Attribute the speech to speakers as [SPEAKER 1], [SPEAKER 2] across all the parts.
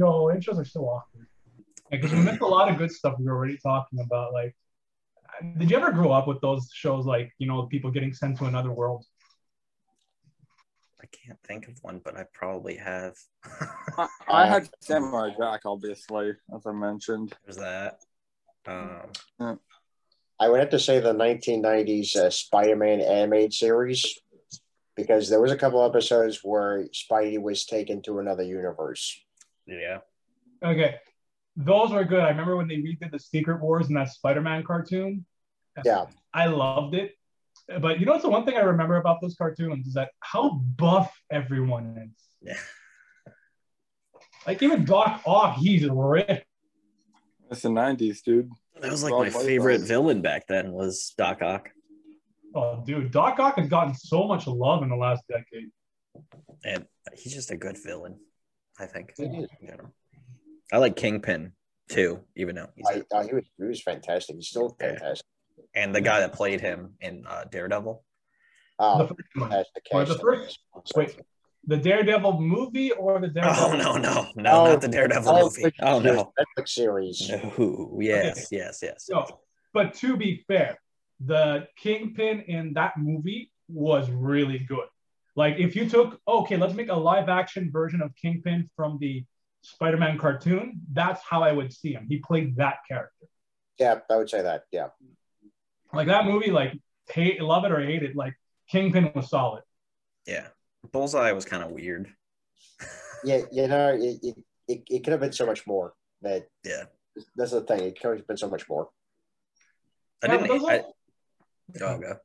[SPEAKER 1] no, intros are so awkward. Because we missed a lot of good stuff we were already talking about. Like, did you ever grow up with those shows like you know people getting sent to another world?
[SPEAKER 2] I can't think of one, but I probably have.
[SPEAKER 3] I, I had Samurai Jack, obviously, as I mentioned.
[SPEAKER 2] There's that. Um,
[SPEAKER 4] I would have to say the 1990s uh, Spider-Man animated series because there was a couple episodes where Spidey was taken to another universe.
[SPEAKER 2] Yeah.
[SPEAKER 1] Okay, those were good. I remember when they redid the Secret Wars in that Spider-Man cartoon.
[SPEAKER 4] Yeah.
[SPEAKER 1] I loved it. But you know what's the one thing I remember about those cartoons is that how buff everyone is.
[SPEAKER 2] Yeah.
[SPEAKER 1] Like even Doc Ock, he's ripped.
[SPEAKER 3] It's the 90s, dude.
[SPEAKER 2] That was like
[SPEAKER 3] Rob
[SPEAKER 2] my
[SPEAKER 3] Liefeld.
[SPEAKER 2] favorite villain back then was Doc Ock.
[SPEAKER 1] Oh, dude, Doc Ock has gotten so much love in the last decade.
[SPEAKER 2] And he's just a good villain, I think.
[SPEAKER 4] He is.
[SPEAKER 2] You know. I like Kingpin too, even though he's
[SPEAKER 4] I, uh, he, was, he was fantastic. He's still
[SPEAKER 2] Yeah.
[SPEAKER 4] fantastic.
[SPEAKER 2] and the guy that played him in uh, Daredevil.
[SPEAKER 4] Oh,
[SPEAKER 1] the first one.
[SPEAKER 4] fantastic
[SPEAKER 1] Or the first- wait. The Daredevil movie or the Daredevil?
[SPEAKER 2] Oh no, no, no,
[SPEAKER 4] Oh,
[SPEAKER 2] not the Daredevil
[SPEAKER 4] Oh,
[SPEAKER 2] movie.
[SPEAKER 4] Netflix
[SPEAKER 2] Oh no.
[SPEAKER 4] Netflix series.
[SPEAKER 2] No, yes, yes, yes.
[SPEAKER 1] No, but to be fair, the Kingpin in that movie was really good. Like if you took okay, let's make a live action version of Kingpin from the Spider-Man cartoon. That's how I would see him. He played that character.
[SPEAKER 4] Yeah, I would say that. Yeah.
[SPEAKER 1] Like that movie, like hate, love it or hate it, like Kingpin was solid.
[SPEAKER 2] Yeah. Bullseye was kind of weird.
[SPEAKER 4] Yeah, you know, it, it, it, it could have been so much more. That
[SPEAKER 2] Yeah.
[SPEAKER 4] that's the thing. It could have been so much more.
[SPEAKER 2] I
[SPEAKER 1] Yeah,
[SPEAKER 2] didn't.
[SPEAKER 1] but those
[SPEAKER 2] I,
[SPEAKER 1] are-
[SPEAKER 2] oh, go.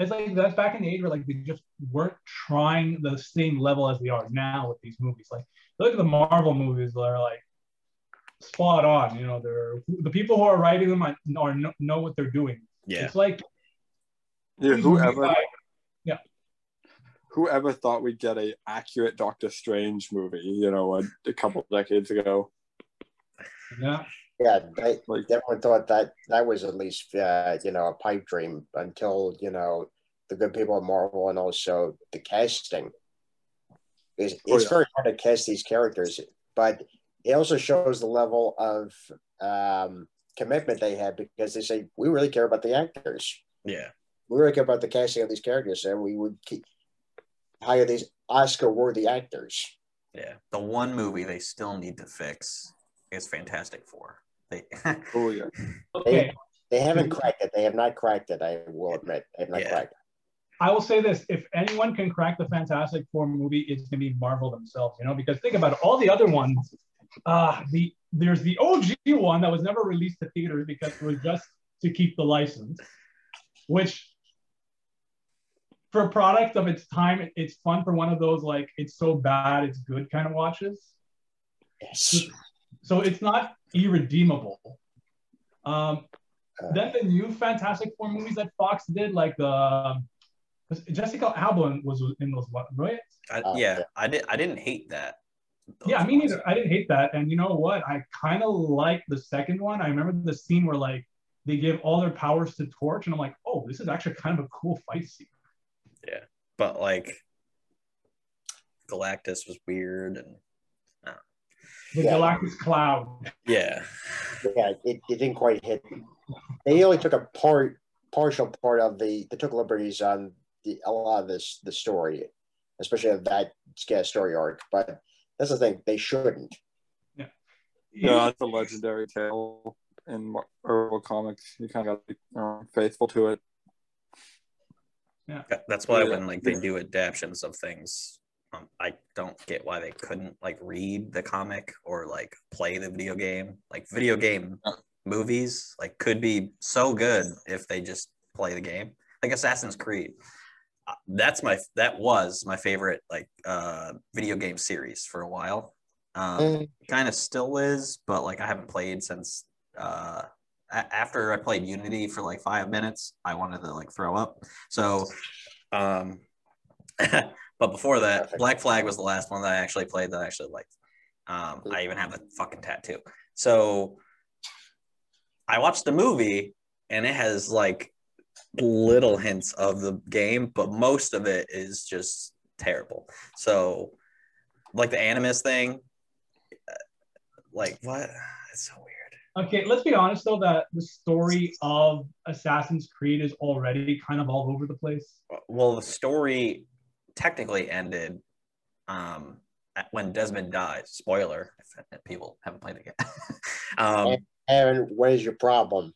[SPEAKER 1] It's like that's back in the age where like they just weren't trying the same level as they are now with these movies. Like look at the Marvel movies that are like spot on. You know, they're the people who are writing them are, are know, know what they're doing.
[SPEAKER 2] Yeah.
[SPEAKER 1] It's like
[SPEAKER 3] Yeah, whoever
[SPEAKER 1] Yeah.
[SPEAKER 3] whoever thought we'd get a accurate Doctor Strange movie, you know, a, a couple decades ago.
[SPEAKER 1] yeah,
[SPEAKER 4] Yeah, I
[SPEAKER 3] Like
[SPEAKER 4] definitely thought that that was at least uh, you know a pipe dream until you know the good people at Marvel and also the casting. It's,
[SPEAKER 3] Oh,
[SPEAKER 4] it's
[SPEAKER 3] yeah.
[SPEAKER 4] very hard to cast these characters, but it also shows the level of um, commitment they had because they say we really care about the actors.
[SPEAKER 2] Yeah.
[SPEAKER 4] We really care about the casting of these characters, and we would keep, hire these Oscar-worthy actors.
[SPEAKER 2] Yeah. The one movie they still need to fix is Fantastic Four. They,
[SPEAKER 3] oh yeah.
[SPEAKER 1] okay.
[SPEAKER 4] They haven't cracked it. They have not cracked it. I will admit, they have not
[SPEAKER 2] Yeah.
[SPEAKER 4] cracked it.
[SPEAKER 1] I will say this: if anyone can crack the Fantastic Four movie, it's gonna be Marvel themselves. You know, because think about it, all the other ones. Uh, the there's the OG one that was never released to theaters because it was just to keep the license, which for a product of its time, it- it's fun for one of those like it's so bad it's good kind of watches.
[SPEAKER 4] Yes.
[SPEAKER 1] So it's not irredeemable. Um,
[SPEAKER 4] Uh,
[SPEAKER 1] then the new Fantastic Four movies that Fox did, like the Jessica Alba was in those, right?
[SPEAKER 2] I,
[SPEAKER 4] Oh,
[SPEAKER 2] yeah,
[SPEAKER 4] yeah.
[SPEAKER 2] I did. I didn't hate that.
[SPEAKER 1] Yeah,
[SPEAKER 2] Those
[SPEAKER 1] me
[SPEAKER 2] ones.
[SPEAKER 1] neither. I didn't hate that. And you know what? I kind of like the second one. I remember the scene where like they give all their powers to Torch, and I'm like, oh, this is actually kind of a cool fight scene.
[SPEAKER 2] Yeah, but like Galactus was weird and
[SPEAKER 1] The
[SPEAKER 4] Yeah.
[SPEAKER 1] Galactus Cloud.
[SPEAKER 2] yeah,
[SPEAKER 4] yeah, it, it didn't quite hit. They only took a part, partial part of the. They took liberties on the a lot of this the story, especially of that scare story arc. But that's the thing; they shouldn't.
[SPEAKER 3] Yeah, that's a legendary tale in Mar- Marvel comics. You kind of got to be uh, faithful to it.
[SPEAKER 2] Yeah. that's why
[SPEAKER 3] Yeah.
[SPEAKER 2] when like they do adaptions of things, um, I don't get why they couldn't like read the comic or like play the video game. Like video game movies like could be so good if they just play the game. Like Assassin's Creed. Uh, That's my that was my favorite like uh video game series for a while. Um,
[SPEAKER 4] Mm.
[SPEAKER 2] kind of still is, but like I haven't played since uh a- after I played Unity for like five minutes, I wanted to like throw up. So um but before that,
[SPEAKER 4] Perfect.
[SPEAKER 2] Black Flag was the last one that I actually played that I actually liked. Um I even have a fucking tattoo. So I watched the movie and it has like little hints of the game, but most of it is just terrible. So like the animus thing, like what? It's so weird.
[SPEAKER 1] Okay, let's be honest though that the story of Assassin's Creed is already kind of all over the place.
[SPEAKER 2] Well, the story technically ended um, when Desmond died. Spoiler: if people haven't played it yet. um,
[SPEAKER 4] Aaron, what is your problem?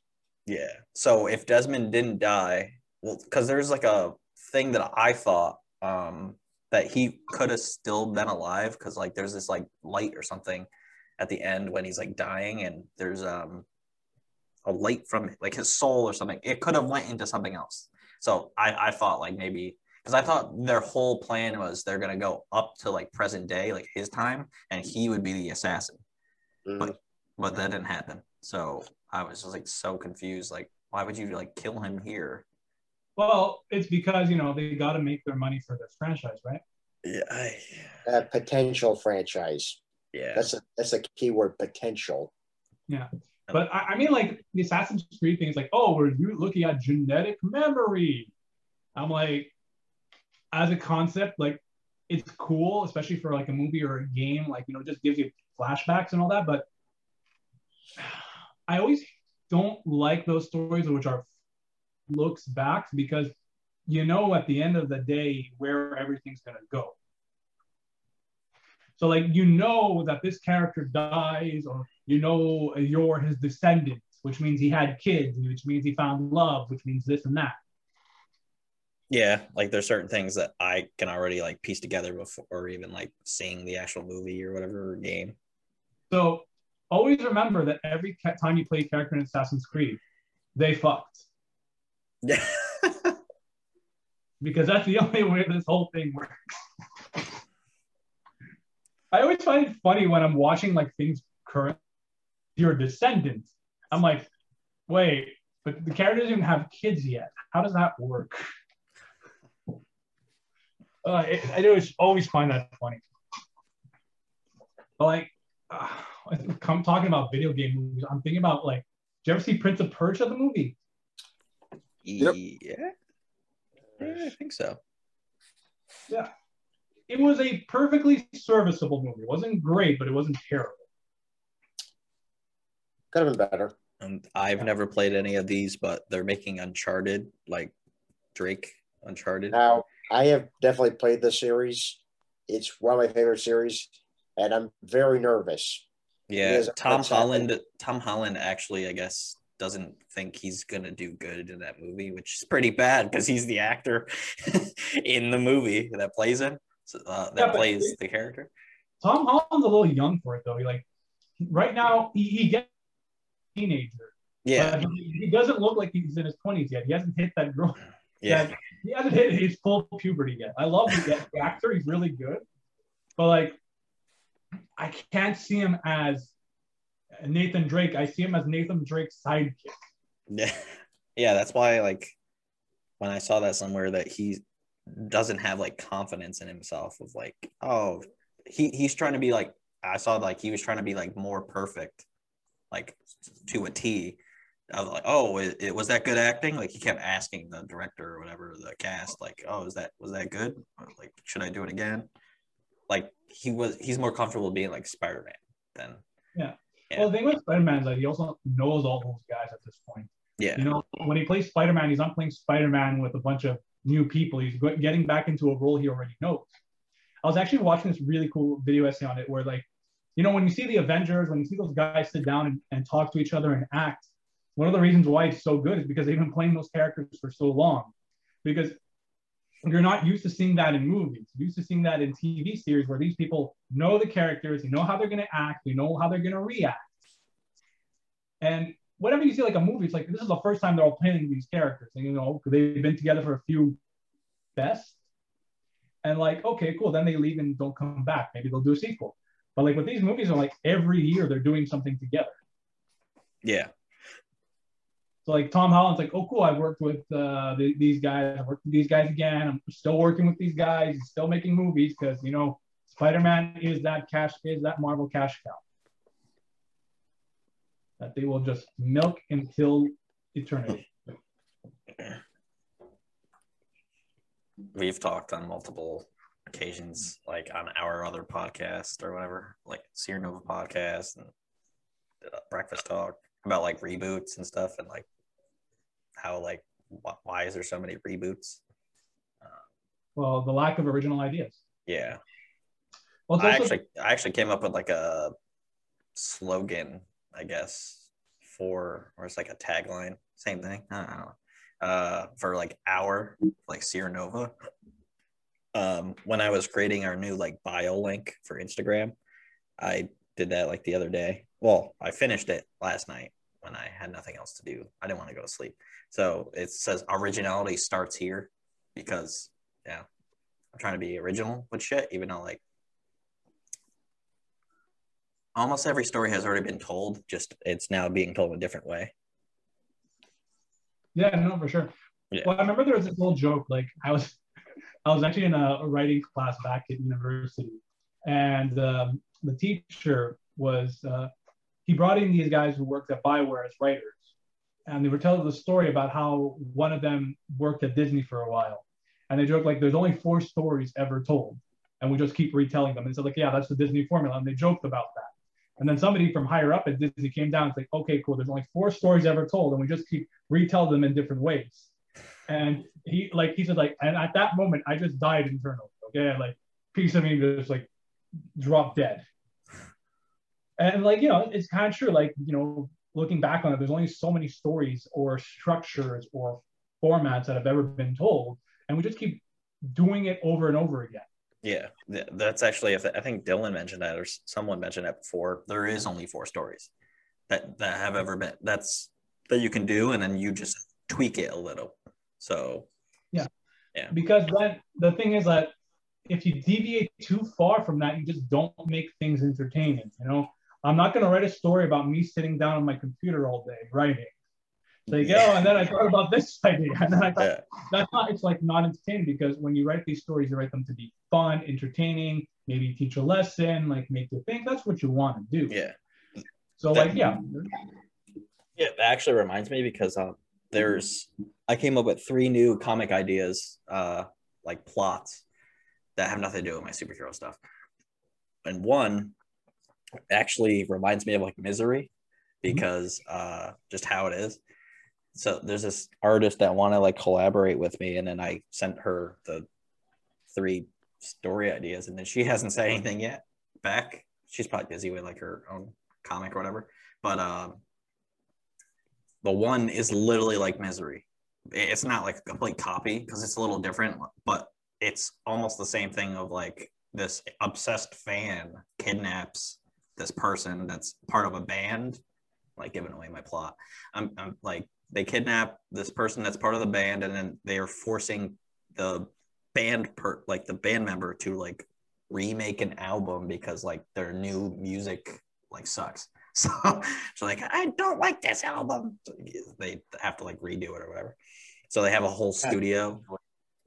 [SPEAKER 2] Yeah. So if Desmond didn't die, well, because there's like a thing that I thought um, that he could have still been alive because like there's this like light or something at the end when he's like dying and there's um a light from like his soul or something. It could have went into something else. So I I thought like maybe because I thought their whole plan was they're gonna go up to like present day, like his time, and he would be the assassin.
[SPEAKER 4] Mhm.
[SPEAKER 2] But but that didn't happen. So I was just like so confused. Like, why would you like kill him here?
[SPEAKER 1] Well, it's because you know they got to make their money for this franchise, right?
[SPEAKER 2] Yeah, I,
[SPEAKER 4] A potential franchise.
[SPEAKER 2] yeah.
[SPEAKER 4] That's a that's a keyword potential.
[SPEAKER 1] Yeah, but I, I mean, like the Assassin's Creed thing is like, oh, we're you looking at genetic memory. I'm like, as a concept, like it's cool, especially for like a movie or a game. Like you know, just gives you flashbacks and all that. But I always don't like those stories which are looks back because you know at the end of the day where everything's gonna go. So like you know that this character dies, or you know you're his descendant, which means he had kids, which means he found love, which means this and that.
[SPEAKER 2] Yeah, like there's certain things that I can already like piece together before or even like seeing the actual movie or whatever game.
[SPEAKER 1] So always remember that every time you play a character in Assassin's Creed, they fucked
[SPEAKER 2] Yeah.
[SPEAKER 1] because that's the only way this whole thing works. I always find it funny when I'm watching like things current. Your descendants. I'm like, wait, but the character doesn't even have kids yet. How does that work? Uh, it, I always always find that funny. But like, uh, come talking about video game movies. I'm thinking about like, did you ever see Prince of Persia the movie?
[SPEAKER 3] Yep.
[SPEAKER 2] Yeah. Yeah, I think so.
[SPEAKER 1] Yeah, it was a perfectly serviceable movie. It wasn't great, but it wasn't terrible.
[SPEAKER 4] Could have been better.
[SPEAKER 2] And I've never played any of these, but they're making Uncharted, like Drake Uncharted.
[SPEAKER 4] Now, I have definitely played this series. It's one of my favorite series, and I'm very nervous.
[SPEAKER 2] Yeah, Tom
[SPEAKER 4] exactly-
[SPEAKER 2] Holland. Tom Holland actually, I guess, doesn't think he's gonna do good in that movie, which is pretty bad because he's the actor in the movie that plays him, uh, that
[SPEAKER 1] Yeah, but-
[SPEAKER 2] plays the character.
[SPEAKER 1] Tom Holland's a little young for it though. He like right now he, he gets a teenager.
[SPEAKER 2] Yeah,
[SPEAKER 1] but he, he doesn't look like he's in his twenties yet. He hasn't hit that growth.
[SPEAKER 2] yeah,
[SPEAKER 1] that- he hasn't hit his full puberty yet. I love the, the actor; he's really good, but like, I can't see him as Nathan Drake. I see him as Nathan Drake's sidekick.
[SPEAKER 2] yeah, yeah. That's why, like, when I saw that somewhere that he doesn't have like confidence in himself of like, oh, he he's trying to be like. I saw like he was trying to be like more perfect, like to a T. I was like, oh, it, it was that good acting? Like he kept asking the director or whatever, the cast, like, oh, is that was that good? Like, should I do it again? Like he was, he's more comfortable being like Spider Man than Yeah.
[SPEAKER 1] Well, the thing with Spider Man is that he also knows all those guys at this point.
[SPEAKER 2] yeah,
[SPEAKER 1] You know, when he plays Spider Man, he's not playing Spider Man with a bunch of new people. He's getting back into a role he already knows. I was actually watching this really cool video essay on it where, like, you know, when you see the Avengers, when you see those guys sit down and, and talk to each other and act, one of the reasons why it's so good is because they've been playing those characters for so long. Because you're not used to seeing that in movies. You're used to seeing that in TV series where these people know the characters, they know how they're going to act, they know how they're going to react. And whenever you see like a movie, it's like this is the first time they're all playing these characters, and you know they've been together for a few best, and like okay, cool. Then they leave and don't come back. Maybe they'll do a sequel. But like with these movies, are like every year they're doing something together.
[SPEAKER 2] yeah,
[SPEAKER 1] So like Tom Holland's like, oh cool, I worked with uh, the, these guys. I worked with these guys again. I'm still working with these guys. Still making movies because you know Spider-Man is that cash is that Marvel cash cow that they will just milk until eternity.
[SPEAKER 2] we've talked on multiple occasions, like on our other podcast or whatever, like Sierra Nova podcast, and uh, breakfast talk about like reboots and stuff and like how like wh- why is there so many reboots?
[SPEAKER 1] Well, the lack of original ideas.
[SPEAKER 2] Yeah,
[SPEAKER 1] Well,
[SPEAKER 2] I
[SPEAKER 1] also,
[SPEAKER 2] actually I actually came up with like a slogan, I guess, for or it's like a tagline, same thing. I don't know. Uh, for like our like Sierra Nova. Um, when I was creating our new like bio link for Instagram, I did that like the other day. Well, I finished it last night when I had nothing else to do. I didn't want to go to sleep. So it says originality starts here because yeah, I'm trying to be original with shit, even though like almost every story has already been told, just it's now being told a different way.
[SPEAKER 1] yeah, no, for sure.
[SPEAKER 2] Yeah.
[SPEAKER 1] Well, I remember there was this old joke. Like I was, I was actually in a, a writing class back at university, and um, the teacher was uh, he brought in these guys who worked at Bioware as writers, and they were telling the story about how one of them worked at Disney for a while, and they joked like there's only four stories ever told, and we just keep retelling them. And so like, yeah, that's the Disney formula, and they joked about that. And then somebody from higher up at Disney came down and was like, okay, cool. There's only four stories ever told, and we just keep retell them in different ways. And he like he said like, and at that moment I just died internally. Okay, like piece of me just like dropped dead. And like you know, it's kind of true. Like you know, looking back on it, there's only so many stories or structures or formats that have ever been told, and we just keep doing it over and over again.
[SPEAKER 2] Yeah, that's actually I think Dylan mentioned that or someone mentioned that before. There is only four stories that that have ever been that's that you can do, and then you just tweak it a little. So yeah yeah
[SPEAKER 1] because then the thing is that if you deviate too far from that, you just don't make things entertaining. You know, I'm not going to write a story about me sitting down on my computer all day writing. Like, oh, and then I thought about this idea, and then I thought
[SPEAKER 2] yeah,
[SPEAKER 1] that's not. It's like not entertaining because when you write these stories, you write them to be fun, entertaining, maybe teach a lesson, like make you think. That's what you want to do.
[SPEAKER 2] yeah.
[SPEAKER 1] So,
[SPEAKER 2] That-
[SPEAKER 1] like, yeah,
[SPEAKER 2] Yeah, that actually reminds me because um, there's I came up with three new comic ideas, uh, like plots that have nothing to do with my superhero stuff. And one actually reminds me of like Misery because uh, just how it is. So there's this artist that want to like collaborate with me, and then I sent her the three story ideas, and then she hasn't said anything yet back. She's probably busy with like her own comic or whatever. But um, the one is literally like misery it's not like a complete copy because it's a little different but it's almost the same thing of like this obsessed fan kidnaps this person that's part of a band like giving away my plot i'm, I'm like they kidnap this person that's part of the band and then they are forcing the band per like the band member to like remake an album because like their new music like sucks so she's like, I don't like this album. So they have to like redo it or whatever. So they have a whole studio.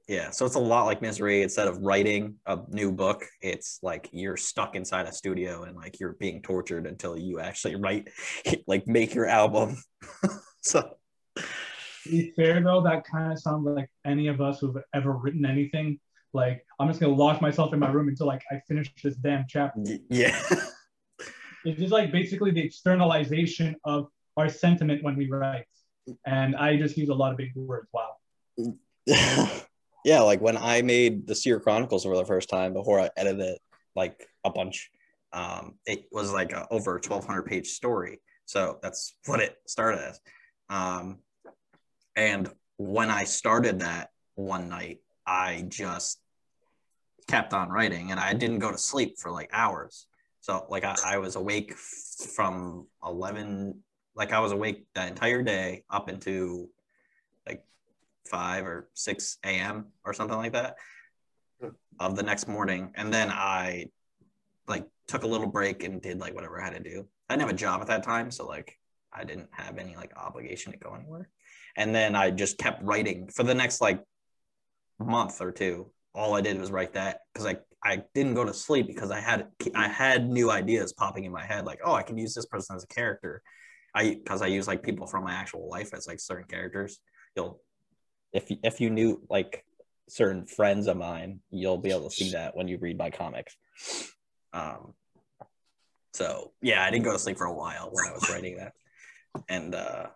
[SPEAKER 2] Yeah. So it's a lot like Misery. Instead of writing a new book, it's like you're stuck inside a studio and like you're being tortured until you actually write, like make your album. so
[SPEAKER 1] to be fair though, that kind of sounds like any of us who've ever written anything. Like, I'm just gonna lock myself in my room until like I finish this damn chapter.
[SPEAKER 2] yeah.
[SPEAKER 1] It's just like basically the externalization of our sentiment when we write. And I just use a lot of big words. Wow.
[SPEAKER 2] Yeah, like when I made the Seer Chronicles for the first time before I edited it like a bunch, um, it was like a over 1200 page story. So that's what it started as. Um, and when I started that one night, I just kept on writing and I didn't go to sleep for like hours. So like I, I was awake from 11, like I was awake that entire day up into like 5 or 6 a.m. or something like that hmm. of the next morning. And then I like took a little break and did like whatever I had to do. I didn't have a job at that time. So like I didn't have any like obligation to go anywhere. And then I just kept writing for the next like month or two. All I did was write that because I I didn't go to sleep because I had I had new ideas popping in my head like oh I can use this person as a character. I because I use like people from my actual life as like certain characters. You'll if you- if you knew like certain friends of mine, you'll be able to see that when you read my comics. Um, So yeah, I didn't go to sleep for a while when I was writing that, and uh,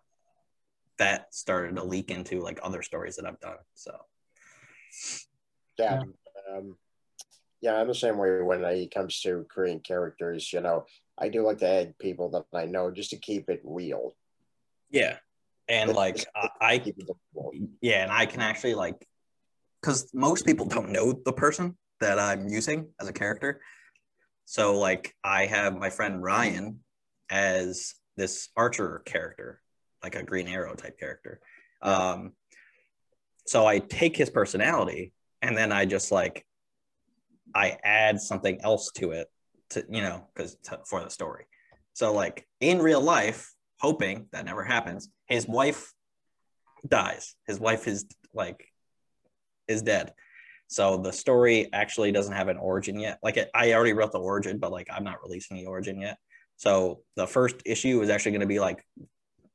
[SPEAKER 2] that started to leak into like other stories that I've done. So
[SPEAKER 4] Yeah. Um, yeah, I'm the same way when it comes to creating characters. You know, I do like to add people that I know just to keep it real.
[SPEAKER 2] yeah, and like I, I
[SPEAKER 4] Keep it believable.
[SPEAKER 2] yeah, and I can actually like because most people don't know the person that I'm using as a character. So like I have my friend Ryan as this archer character, like a Green Arrow type character. Um, so I take his personality and then I just like I add something else to it to you know because for the story. So like in real life, hoping that never happens, his wife dies. His wife is like is dead. So the story actually doesn't have an origin yet. Like it, I already wrote the origin, but like I'm not releasing the origin yet. So the first issue is actually going to be like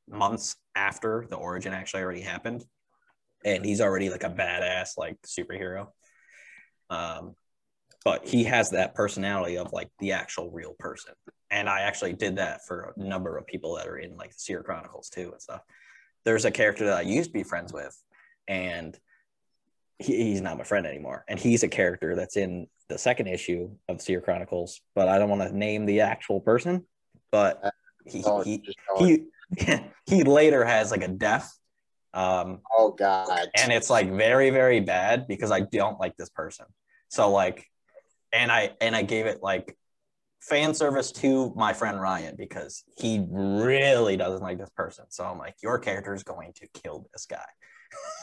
[SPEAKER 2] months after the origin actually already happened, and he's already like a badass like superhero. Um, but he has that personality of like the actual real person, and I actually did that for a number of people that are in like the Seer Chronicles too and stuff. There's a character that I used to be friends with, and he, he's not my friend anymore. And he's a character that's in the second issue of Seer Chronicles, but I don't want to name the actual person. But he
[SPEAKER 4] Oh,
[SPEAKER 2] he
[SPEAKER 4] just
[SPEAKER 2] he, he later has like a death. Um,
[SPEAKER 4] oh God.
[SPEAKER 2] and it's like very very bad because I don't like this person. So like, and I and I gave it like fan service to my friend Ryan because he really doesn't like this person. So I'm like, your character is going to kill this guy.